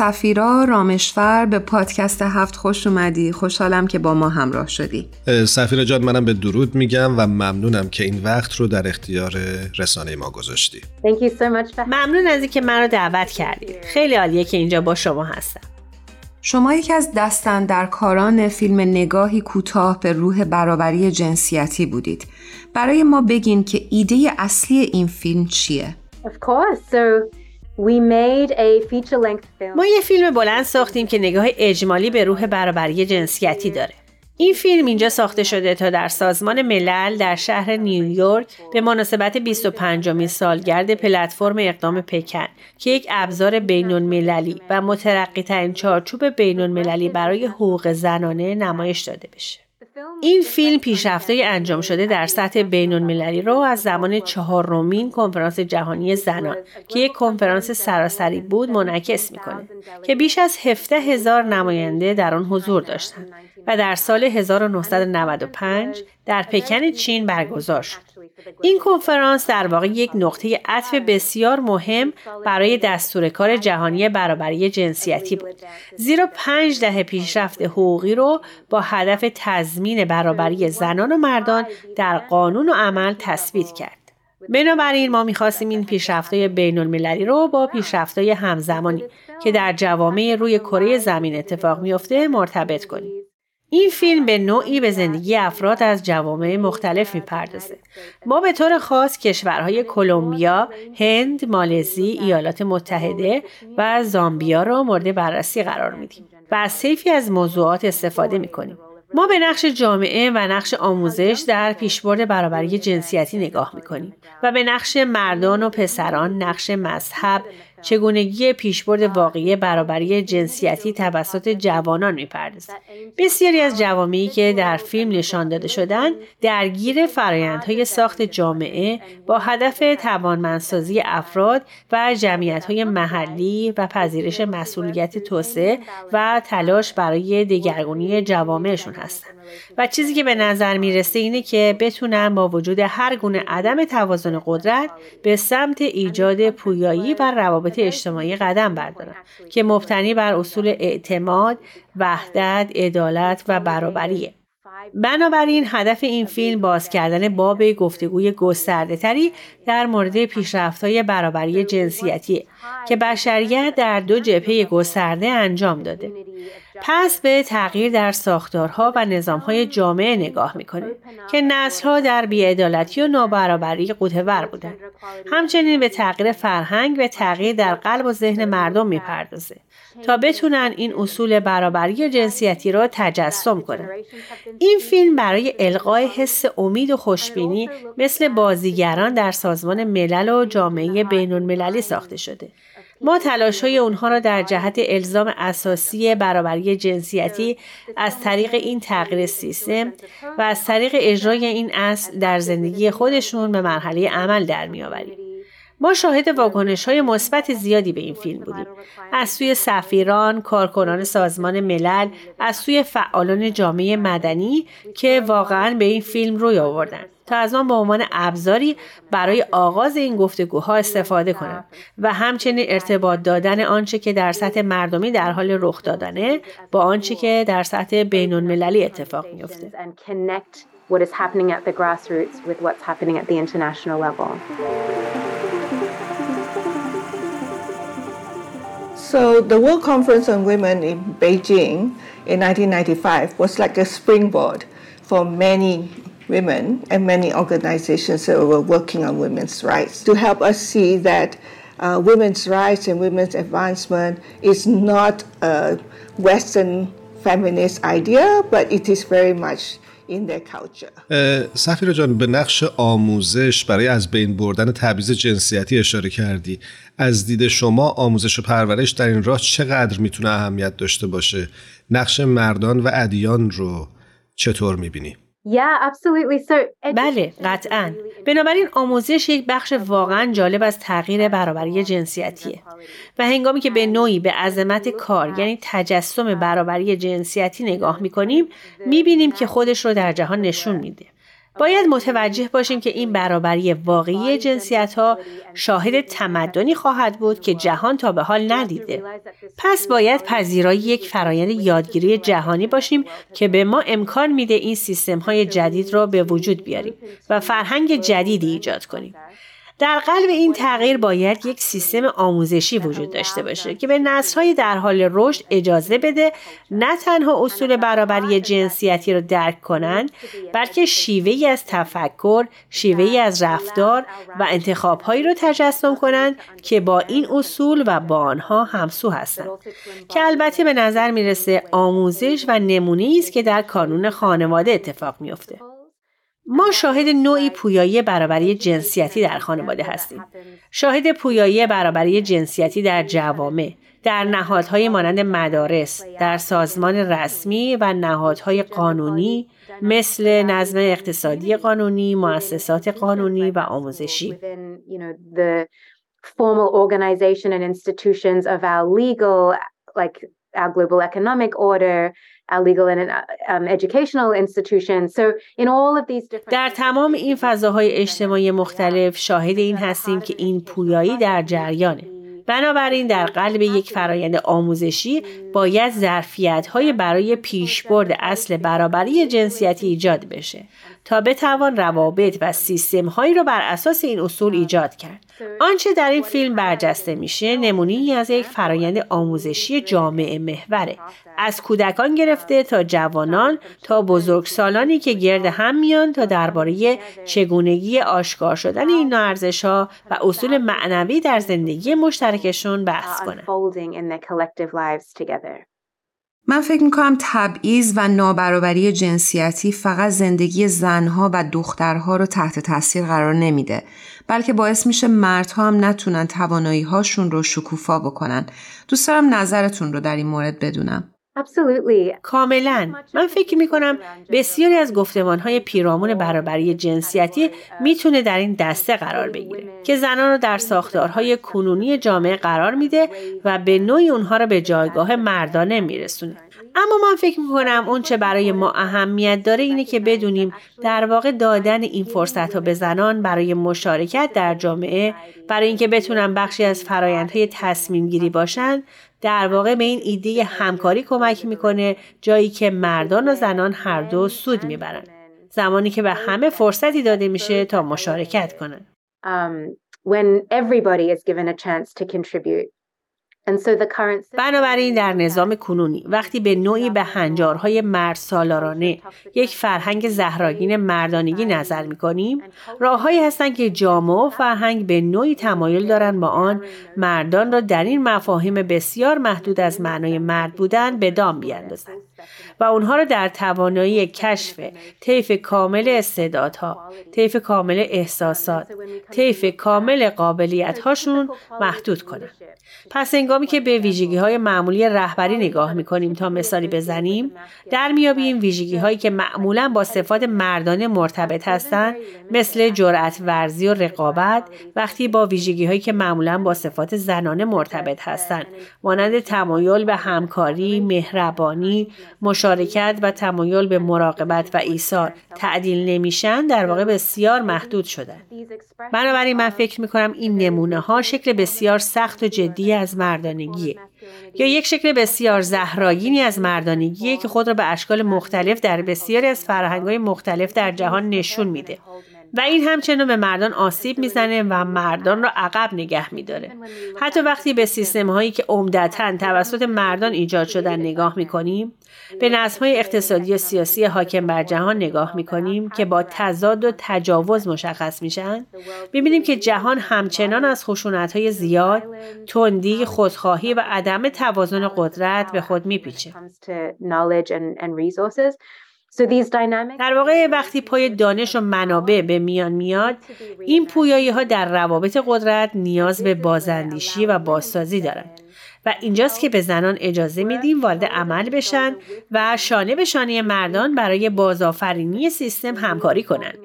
سفیرا رامشفر به پادکست هفت خوش اومدی. خوشحالم که با ما همراه شدی. سفیرا جان منم به درود میگم و ممنونم که این وقت رو در اختیار رسانه ما گذاشتی. ممنون از اینکه من رو دعوت کردید خیلی عالیه که اینجا با شما هستم. شما یکی از دستن در کاران فیلم نگاهی کوتاه به روح برابری جنسیتی بودید. برای ما بگین که ایده اصلی این فیلم چیه؟ ما یه فیلم بلند ساختیم که نگاه اجمالی به روح برابری جنسیتی داره. این فیلم اینجا ساخته شده تا در سازمان ملل در شهر نیویورک به مناسبت 25 می سالگرد پلتفرم اقدام پکن که یک ابزار بینون مللی و مترقی ترین چارچوب بینون مللی برای حقوق زنانه نمایش داده بشه. این فیلم پیشرفتهای انجام شده در سطح بین المللی رو از زمان چهارمین کنفرانس جهانی زنان که یک کنفرانس سراسری بود منعکس می‌کنه که بیش از 17 هزار نماینده در آن حضور داشتند و در سال 1995 در پکن چین برگزار شد. این کنفرانس در واقع یک نقطه عطف بسیار مهم برای دستور کار جهانی برابری جنسیتی بود. زیرا پنج دهه پیشرفت حقوقی رو با هدف تضمین برابری زنان و مردان در قانون و عمل تثبیت کرد. بنابراین ما می‌خواستیم این پیشرفتهای بین المللی رو با پیشرفتهای همزمانی که در جوامع روی کره زمین اتفاق میافته مرتبط کنیم. این فیلم به نوعی به زندگی افراد از جوامع مختلف می‌پردازه. ما به طور خاص کشورهای کلمبیا، هند، مالزی، ایالات متحده و زامبیا را مورد بررسی قرار میدیم و از طیفی از موضوعات استفاده می‌کنیم. ما به نقش جامعه و نقش آموزش در پیشبرد برابری جنسیتی نگاه می‌کنیم و به نقش مردان و پسران نقش مذهب چگونگی پیشبرد واقعی برابری جنسیتی توسط جوانان می‌پردازد. بسیاری از جوامعی که در فیلم نشان داده شدند درگیر فرایندهای ساخت جامعه با هدف توانمندسازی افراد و جمعیتهای محلی و پذیرش مسئولیت توسعه و تلاش برای دگرگونی جوامعشون هستند. و چیزی که به نظر می‌رسه اینه که بتونن با وجود هر گونه عدم توازن قدرت به سمت ایجاد پویایی و روابط اجتماعی قدم بردارن که مبتنی بر اصول اعتماد، وحدت، عدالت و برابریه. بنابراین هدف این فیلم باز کردن باب گفتگوی گسترده تری در مورد پیشرفت های برابری جنسیتی که بشریت در دو جبهه گسترده انجام داده. پس به تغییر در ساختارها و نظامهای جامعه نگاه می‌کنه که نسلها در بیعدالتی و نابرابری قوتور بودند. همچنین به تغییر فرهنگ و تغییر در قلب و ذهن مردم می‌پردازه. تا بتونن این اصول برابری جنسیتی را تجسم کنن. این فیلم برای القای حس امید و خوشبینی مثل بازیگران در سازمان ملل و جامعه بین المللی ساخته شده. ما تلاش های اونها را در جهت الزام اساسی برابری جنسیتی از طریق این تغییر سیستم و از طریق اجرای این اصل در زندگی خودشون به مرحله عمل در میآوریم. ما شاهد واکنش های مثبت زیادی به این فیلم بودیم. از سوی سفیران کارکنان سازمان ملل از سوی فعالان جامعه مدنی که واقعا به این فیلم روی آوردن. تا از آن به عنوان ابزاری برای آغاز این گفتگوها استفاده کنند و همچنین ارتباط دادن آنچه که در سطح مردمی در حال رخ دادنه با آنچه که در سطح بین المللی اتفاق میفته what is happening at the grassroots with what's happening at the international level. So the World Conference on Women in Beijing in 1995 was like a springboard for many women and many organizations that were working on women's rights to help us see that uh, women's rights and women's advancement is not a Western feminist idea, but it is very much سفیر جان به نقش آموزش برای از بین بردن تبعیض جنسیتی اشاره کردی. از دید شما آموزش و پرورش در این راه چقدر می‌تونه اهمیت داشته باشه؟ نقش مردان و ادیان رو چطور می‌بینی؟ بله قطعا. بنابراین آموزش یک بخش واقعا جالب از تغییر برابری جنسیتیه و هنگامی که به نوعی به عظمت کار یعنی تجسم برابری جنسیتی نگاه می‌کنیم می‌بینیم که خودش رو در جهان نشون میده. باید متوجه باشیم که این برابری واقعی جنسیت ها شاهد تمدنی خواهد بود که جهان تا به حال ندیده. پس باید پذیرای یک فرایند یادگیری جهانی باشیم که به ما امکان میده این سیستم های جدید را به وجود بیاریم و فرهنگ جدیدی ایجاد کنیم. در قلب این تغییر باید یک سیستم آموزشی وجود داشته باشه که به نسلهای در حال رشد اجازه بده نه تنها اصول برابری جنسیتی را درک کنند بلکه شیوهی از تفکر، شیوهی از رفتار و انتخابهایی را تجسم کنند که با این اصول و با آنها همسو هستند که البته به نظر می‌رسه آموزش و نمونه است که در کانون خانواده اتفاق میافته. ما شاهد نوعی پویایی برابری جنسیتی در خانواده هستیم. شاهد پویایی برابری جنسیتی در جوامع، در نهادهای مانند مدارس، در سازمان رسمی و نهادهای قانونی مثل نظم اقتصادی قانونی، مؤسسات قانونی و آموزشی. Formal organization and institutions of our legal, like our global economic order, در تمام این فضاهای اجتماعی مختلف شاهد این هستیم که این پویایی در جریانه. بنابراین در قلب یک فرایند آموزشی باید ظرفیت برای پیشبرد اصل برابری جنسیتی ایجاد بشه. تا بتوان روابط و سیستم هایی را بر اساس این اصول ایجاد کرد. آنچه در این فیلم برجسته میشه نمونی از یک فرایند آموزشی جامعه محوره از کودکان گرفته تا جوانان تا بزرگسالانی که گرد هم میان تا درباره چگونگی آشکار شدن این ارزش ها و اصول معنوی در زندگی مشترکشون بحث کنند. من فکر می‌کنم تبعیض و نابرابری جنسیتی فقط زندگی زنها و دخترها رو تحت تاثیر قرار نمیده بلکه باعث میشه مردها هم نتونن توانایی هاشون رو شکوفا بکنن. دوست دارم نظرتون رو در این مورد بدونم. کاملا. من فکر می کنم بسیاری از های پیرامون برابری جنسیتی می‌تونه در این دسته قرار بگیره که زنان رو در ساختارهای کنونی جامعه قرار میده و به نوعی اونها رو به جایگاه مردانه میرسونه اما من فکر می‌کنم اون چه برای ما اهمیت داره اینه که بدونیم در واقع دادن این فرصت ها به زنان برای مشارکت در جامعه برای اینکه بتونن بخشی از فرایندهای تصمیم گیری باشن در واقع به این ایده همکاری کمک می‌کنه جایی که مردان و زنان هر دو سود می‌برن. زمانی که به همه فرصتی داده میشه تا مشارکت کنن. Um, when everybody is given a chance to contribute بنابراین در نظام کنونی وقتی به نوعی به هنجارهای مرد سالارانه یک فرهنگ زهراگین مردانگی نظر می کنیم راههایی هستند که جامعه و فرهنگ به نوعی تمایل دارند با آن مردان را در این مفاهیم بسیار محدود از معنای مرد بودن به دام بیاندازند. و اونها را در توانایی کشف طیف کامل استعدادها طیف کامل احساسات طیف کامل قابلیت هاشون محدود کنند پس انگامی که به ویژگی های معمولی رهبری نگاه می کنیم تا مثالی بزنیم در میابیم ویژگی هایی که معمولا با صفات مردانه مرتبط هستند مثل جرأت ورزی و رقابت وقتی با ویژگی هایی که معمولا با صفات زنانه مرتبط هستند مانند تمایل به همکاری مهربانی مشارکت و تمایل به مراقبت و ایثار. تعدیل نمیشن در واقع بسیار محدود شدن بنابراین من فکر می کنم این نمونه ها شکل بسیار سخت و جدی از مردانگیه. یا یک شکل بسیار زهراگینی از مردانگیه که خود را به اشکال مختلف در بسیاری از فرهنگ‌های مختلف در جهان نشون میده. و این همچنان به مردان آسیب می‌زنه و مردان را عقب نگه میداره. حتی وقتی به سیستم هایی که عمدتا توسط مردان ایجاد شدن نگاه می‌کنیم به نظم های اقتصادی و سیاسی حاکم بر جهان نگاه می‌کنیم که با تضاد و تجاوز مشخص میشن می‌بینیم که جهان همچنان از خشونت های زیاد تندی خودخواهی و عدم توازن قدرت به خود میپیچه. در واقع وقتی پای دانش و منابع به میان میاد این پویایی ها در روابط قدرت نیاز به بازندیشی و بازسازی دارند و اینجاست که به زنان اجازه میدیم وارد عمل بشن و شانه به شانه مردان برای بازآفرینی سیستم همکاری کنند.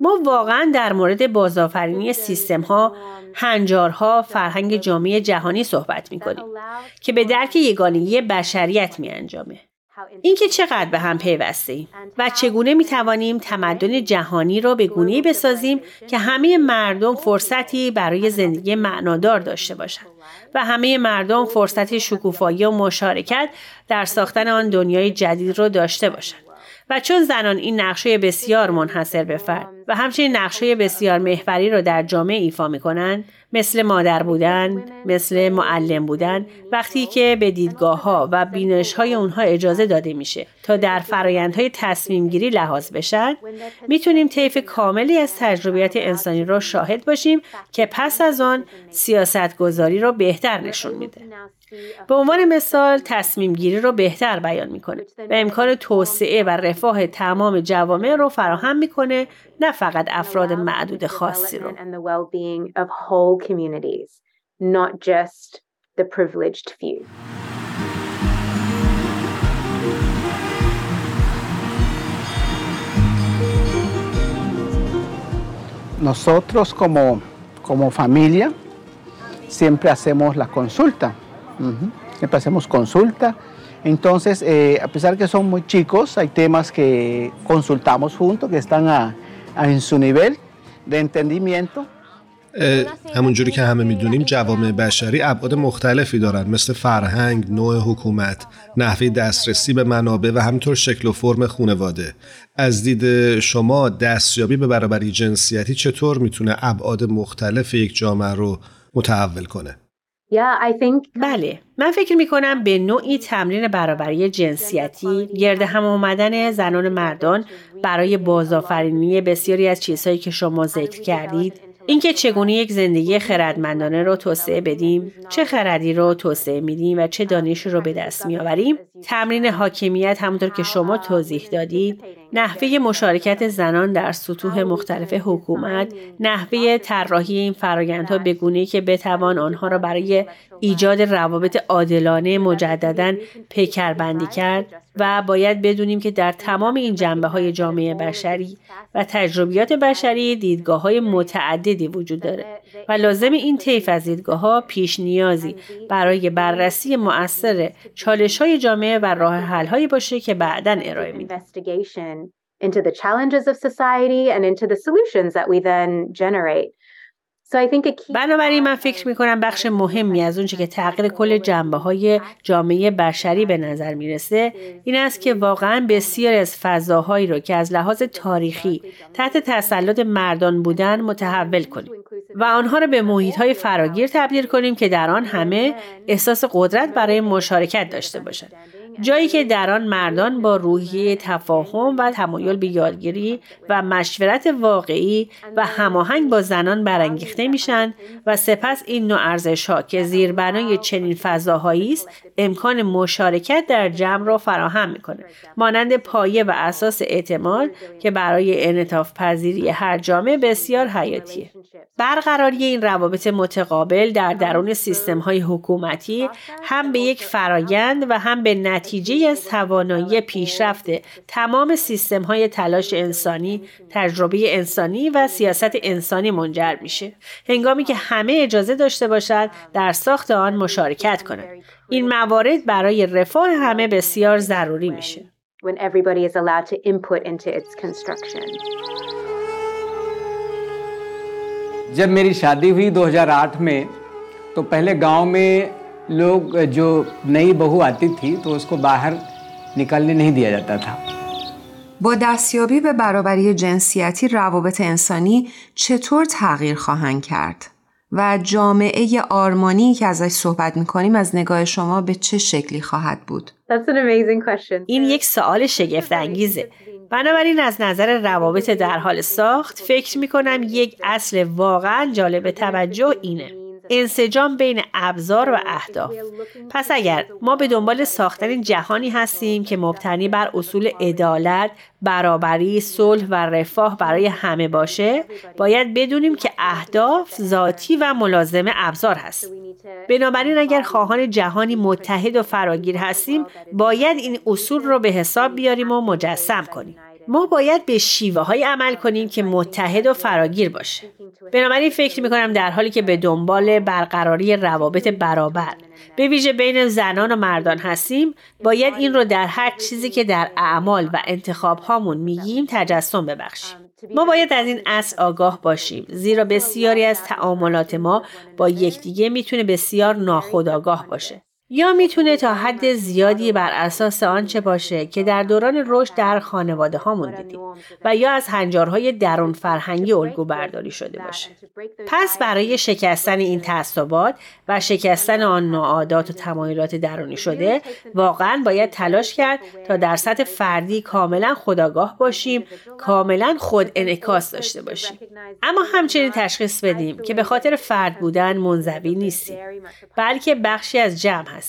ما واقعا در مورد بازآفرینی سیستم ها، هنجارها، فرهنگ جامعه جهانی صحبت می کنیم که به درک یگانگی بشریت می انجامه. اینکه چقدر به هم پیوسته و چگونه می توانیم تمدن جهانی را به گونه‌ای بسازیم که همه مردم فرصتی برای زندگی معنادار داشته باشند و همه مردم فرصت شکوفایی و مشارکت در ساختن آن دنیای جدید را داشته باشند و چون زنان این نقشه بسیار منحصر به فرد و همچنین نقشه بسیار محوری را در جامعه ایفا می کنند مثل مادر بودن، مثل معلم بودن وقتی که به دیدگاه ها و بینش های اونها اجازه داده میشه تا در فرایندهای تصمیم گیری لحاظ بشن می‌تونیم طیف کاملی از تجربیات انسانی را شاهد باشیم که پس از آن سیاست گذاری را بهتر نشون میده. به عنوان مثال تصمیم گیری رو بهتر بیان می‌کنه و امکان توسعه و رفاه تمام جوامع رو فراهم می‌کنه نه فقط افراد معدود خاصی رو. Nosotros como, como familia siempre hacemos la consulta. Siempre hacemos consulta. Entonces, eh, a pesar que son muy chicos, hay temas que consultamos juntos, que están a, a, en su nivel de entendimiento. همونجوری که همه می‌دونیم جوامع بشری ابعاد مختلفی دارن مثل فرهنگ، نوع حکومت، نحوه دسترسی به منابع و همینطور شکل و فرم خونواده. از دید شما دستیابی به برابری جنسیتی چطور می‌تونه ابعاد مختلف یک جامعه رو متحول کنه؟ بله. من فکر می کنم به نوعی تمرین برابری جنسیتی گرد هم آمدن زنان مردان برای بازآفرینی بسیاری از چیزهایی که شما ذکر کردید. اینکه چگونه یک زندگی خردمندانه رو توسعه بدیم چه خردی رو توسعه میدیم و چه دانشی رو به دست میآوریم تمرین حاکمیت همونطور که شما توضیح دادید نحوه مشارکت زنان در سطوح مختلف حکومت نحوه طراحی این فرایندها به گونه‌ای که بتوان آنها را برای ایجاد روابط عادلانه مجددا پیکربندی کرد و باید بدونیم که در تمام این جنبه های جامعه بشری و تجربیات بشری دیدگاه های متعددی وجود داره و لازم این طیف از دیدگاه ها پیش نیازی برای بررسی مؤثر چالش های جامعه و راه حل هایی باشه که بعدا ارائه میده. Into the challenges of society and into the solutions that we then generate. بنابراین من فکر می کنم بخش مهمی از اونچه که تغییر کل جنبه های جامعه بشری به نظر می‌رسه این است که واقعا بسیار از فضاهایی رو که از لحاظ تاریخی تحت تسلط مردان بودن متحول کنیم و آنها را به محیط های فراگیر تبدیل کنیم که در آن همه احساس قدرت برای مشارکت داشته باشند جایی که در آن مردان با روحیه تفاهم و تمایل به یادگیری و مشورت واقعی و هماهنگ با زنان برانگیخته میشن و سپس این نوع ارزش ها که زیربنای چنین فضاهایی است امکان مشارکت در جمع را فراهم می‌کنه. مانند پایه و اساس اعتماد که برای انعطاف پذیری هر جامعه بسیار حیاتیه. برقراری این روابط متقابل در درون سیستم های حکومتی هم به یک فرایند و هم به نتیجه از توانایی پیشرفت تمام سیستم های تلاش انسانی، تجربه انسانی و سیاست انسانی منجر میشه. هنگامی که همه اجازه داشته باشند در ساخت آن مشارکت کنند. این موارد برای رفاه همه بسیار ضروری میشه. When everybody is allowed to input into its construction. जब मेरी शादी हुई 2008 में तो पहले गांव में लोग जो नई बहू आती थी तो उसको बाहर निकलने नहीं दिया जाता था با دستیابی به برابری جنسیتی روابط انسانی چطور تغییر خواهند کرد؟ و جامعه آرمانی که ازش صحبت میکنیم از نگاه شما به چه شکلی خواهد بود؟ این یک سوال شگفت انگیزه. بنابراین از نظر روابط در حال ساخت فکر میکنم یک اصل واقعا جالب توجه اینه. انسجام بین ابزار و اهداف. پس اگر ما به دنبال ساختن جهانی هستیم که مبتنی بر اصول عدالت برابری صلح و رفاه برای همه باشه باید بدونیم که اهداف ذاتی و ملازم ابزار هست. بنابراین اگر خواهان جهانی متحد و فراگیر هستیم باید این اصول رو به حساب بیاریم و مجسم کنیم. ما باید به شیوه های عمل کنیم که متحد و فراگیر باشه. بنابراین فکر می کنم در حالی که به دنبال برقراری روابط برابر به ویژه بین زنان و مردان هستیم باید این رو در هر چیزی که در اعمال و انتخاب هامون میگیم تجسم ببخشیم. ما باید از این اصل آگاه باشیم زیرا بسیاری از تعاملات ما با یکدیگه می‌تونه بسیار ناخودآگاه باشه. یا می‌تونه تا حد زیادی بر اساس آنچه باشه که در دوران رشد در خانواده هامون دیدیم و یا از هنجارهای درون فرهنگی الگو برداری شده باشه. پس برای شکستن این تعصبات و شکستن آن نوعادات و تمایلات درونی شده واقعا باید تلاش کرد تا در سطح فردی کاملا خداگاه باشیم کاملا خود انعکاس داشته باشیم. اما همچنین تشخیص بدیم که به خاطر فرد بودن منزوی نیستیم. بلکه بخشی از جمع هستیم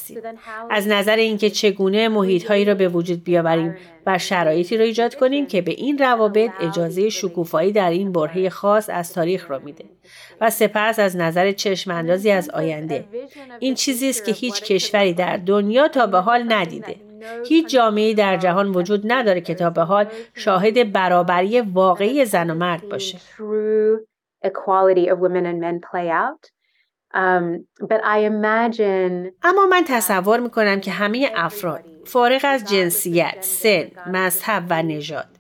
از نظر اینکه چگونه محیط هایی را به وجود بیاوریم و شرایطی را ایجاد کنیم که به این روابط اجازه شکوفایی در این برهه خاص از تاریخ را میده. و سپس از نظر چشماندازی از آینده. این چیزی است که هیچ کشوری در دنیا تا به حال ندیده. هیچ جامعه در جهان وجود نداره که تا به حال شاهد برابری واقعی زن و مرد باشه. اما من تصور می‌کنم که همه افراد فارغ از جنسیت، سن، مذهب و نژاد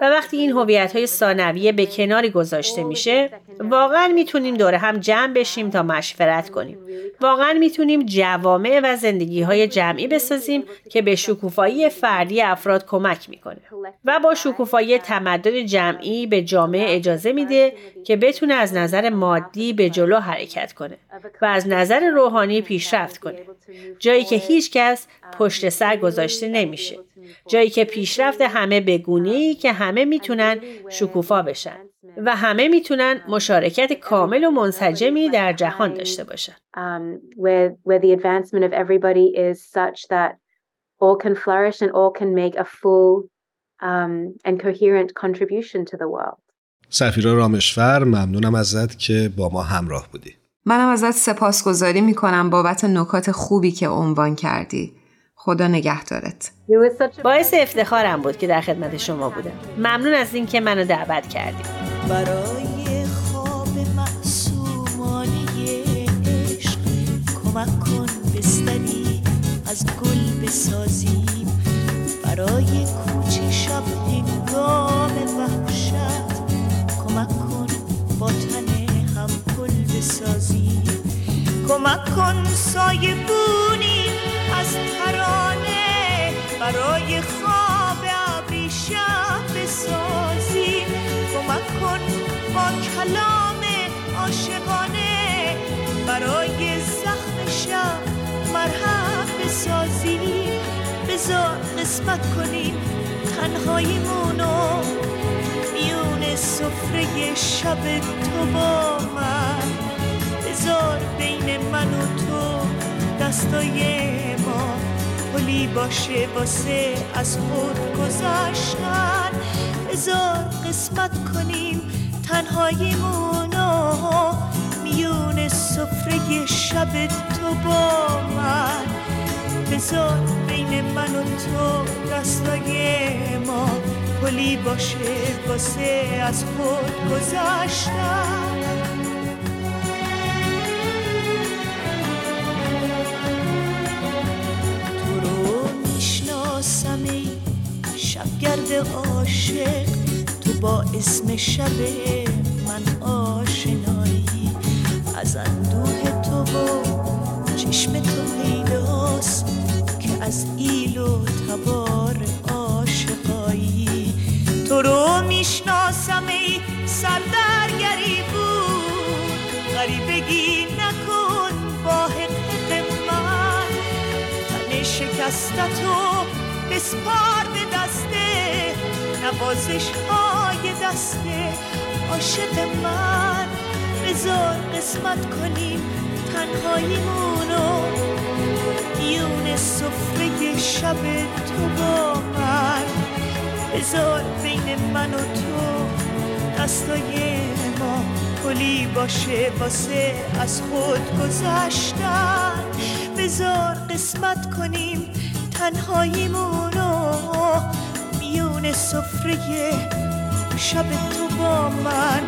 و وقتی این هویت های ثانویه به کناری گذاشته میشه واقعا می‌تونیم دوره هم جمع بشیم تا مشورت کنیم. واقعا می‌تونیم جوامع و زندگی های جمعی بسازیم که به شکوفایی فردی افراد کمک می‌کنه و با شکوفایی تمدن جمعی به جامعه اجازه میده که بتونه از نظر مادی به جلو حرکت کنه و از نظر روحانی پیشرفت کنه. جایی که هیچ کس پشت سر گذاشته نمیشه. جایی که پیشرفت همه بگونی که همه می‌تونن شکوفا بشن و همه می‌تونن مشارکت کامل و منسجمی در جهان داشته باشن. Where, where the advancement of everybody is such that all can flourish and all can make a full and coherent contribution to the world. سفیرا رامشفر ممنونم ازت که با ما همراه بودی. منم ازت سپاسگزاری می‌کنم بابت نکات خوبی که عنوان کردی. خدا نگهدارت. باعث افتخارم بود که در خدمت شما بودم. ممنون از اینکه منو دعوت کردیم برای خواب محسومانه عشق کمک کن بستری از گل بسازیم. برای کوچه شب هنگام وحشت کمک کن با تن هم گل بسازیم. کمک کن سایه بونی از ترانه برای خواب ابریشم بسازیم کمک کن با کلام عاشقانه. برای زخم شب مرهم بسازیم بذار قسمت کنیم تنهاییمونو میون سفره شب تو با من. بذار بین من و تو دستای پلی باشه واسه از خود گذشتن بذار قسمت کنیم تنهاییمونو میون سفره شب تو با من. بذار بین من و تو دستای ما پلی باشه واسه از خود گذشتن عاشق تو با اسم شب من آشنایی. از اندوه تو و چشم تو پیداست که از ایل و تبار عاشقایی. تو رو می‌شناسم ای سردرگری بود. غریبگی نکن با حقیق من. تن شکستتو بسپار به دسته نوازش های دسته عاشق من. بذار قسمت کنیم تنهاییمونو دیون سفره شب تو با من. بذار بین من و تو دستای ما پلی باشه واسه از خود گذشتن. بذار قسمت کنیم تنهاییمونو میون سفره شب تو با من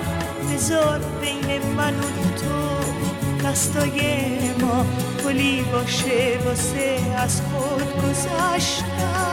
بذار بین من و تو. دستای ما پلی باشه واسه از خود گذشتن.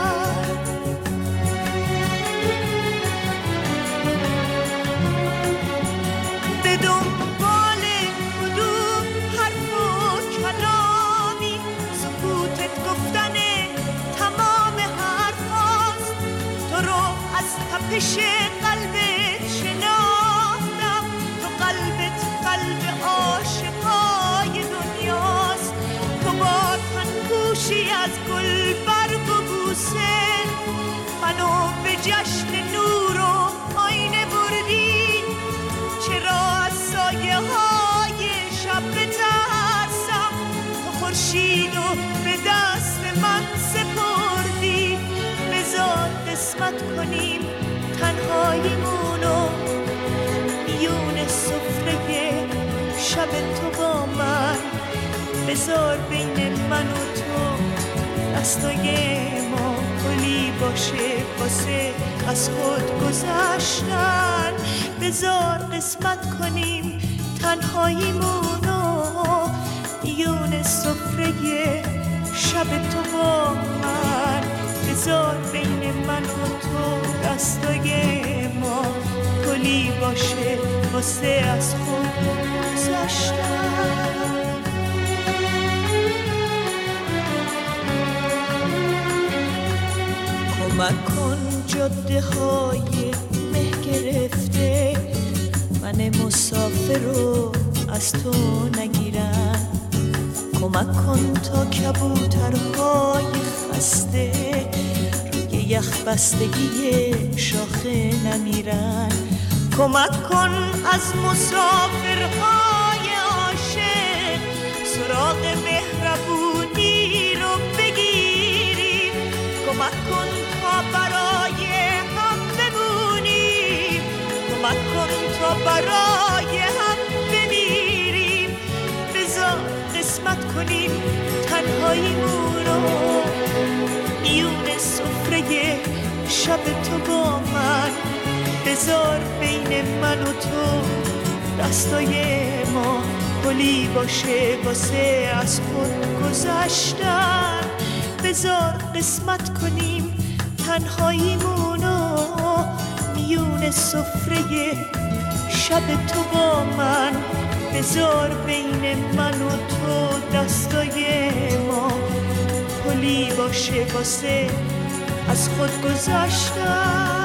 تپش قلبت شناختم. تو قلبت قلب عاشقای دنیاست. تو با تن پوشی از گل برگ و بوسه. منو به جشن نور و آینه بردی. چرا از سایه های شب بترسم تو خورشید و به دست من سپردی. بزاد قسمت کنیم. تنهاییمونو میون سفره شب تو با من. بزار بین من و تو دستای ما کلی باشه واسه از خود گذشتن. بزار قسمت کنیم تنهاییمونو. میون سفره شب تو با من. بزار بین من و تو دستای ما کلی باشه واسه از خود گذشتن کمک کن جاده های مه گرفته من مسافر رو از تو نگیرم. کمک کن تا کبوترهای خسته یخ بستگی شاخه نمیرن. کمک کن از مسافرهای عاشق. سراغ مهربونی رو بگیریم کمک کن تا برای هم بمونیم کمک کن تا برای هم بمیریم بذار قسمت کنیم تنهاییمون رو. میون سفره شب تو با من. بذار بین من و تو دستای ما پلی باشه واسه از خود گذشتن. بذار قسمت کنیم تنهاییمونو میون سفره شب تو با من. بذار بین من و تو دستای ما پلی باشه واسه از خود گذشتن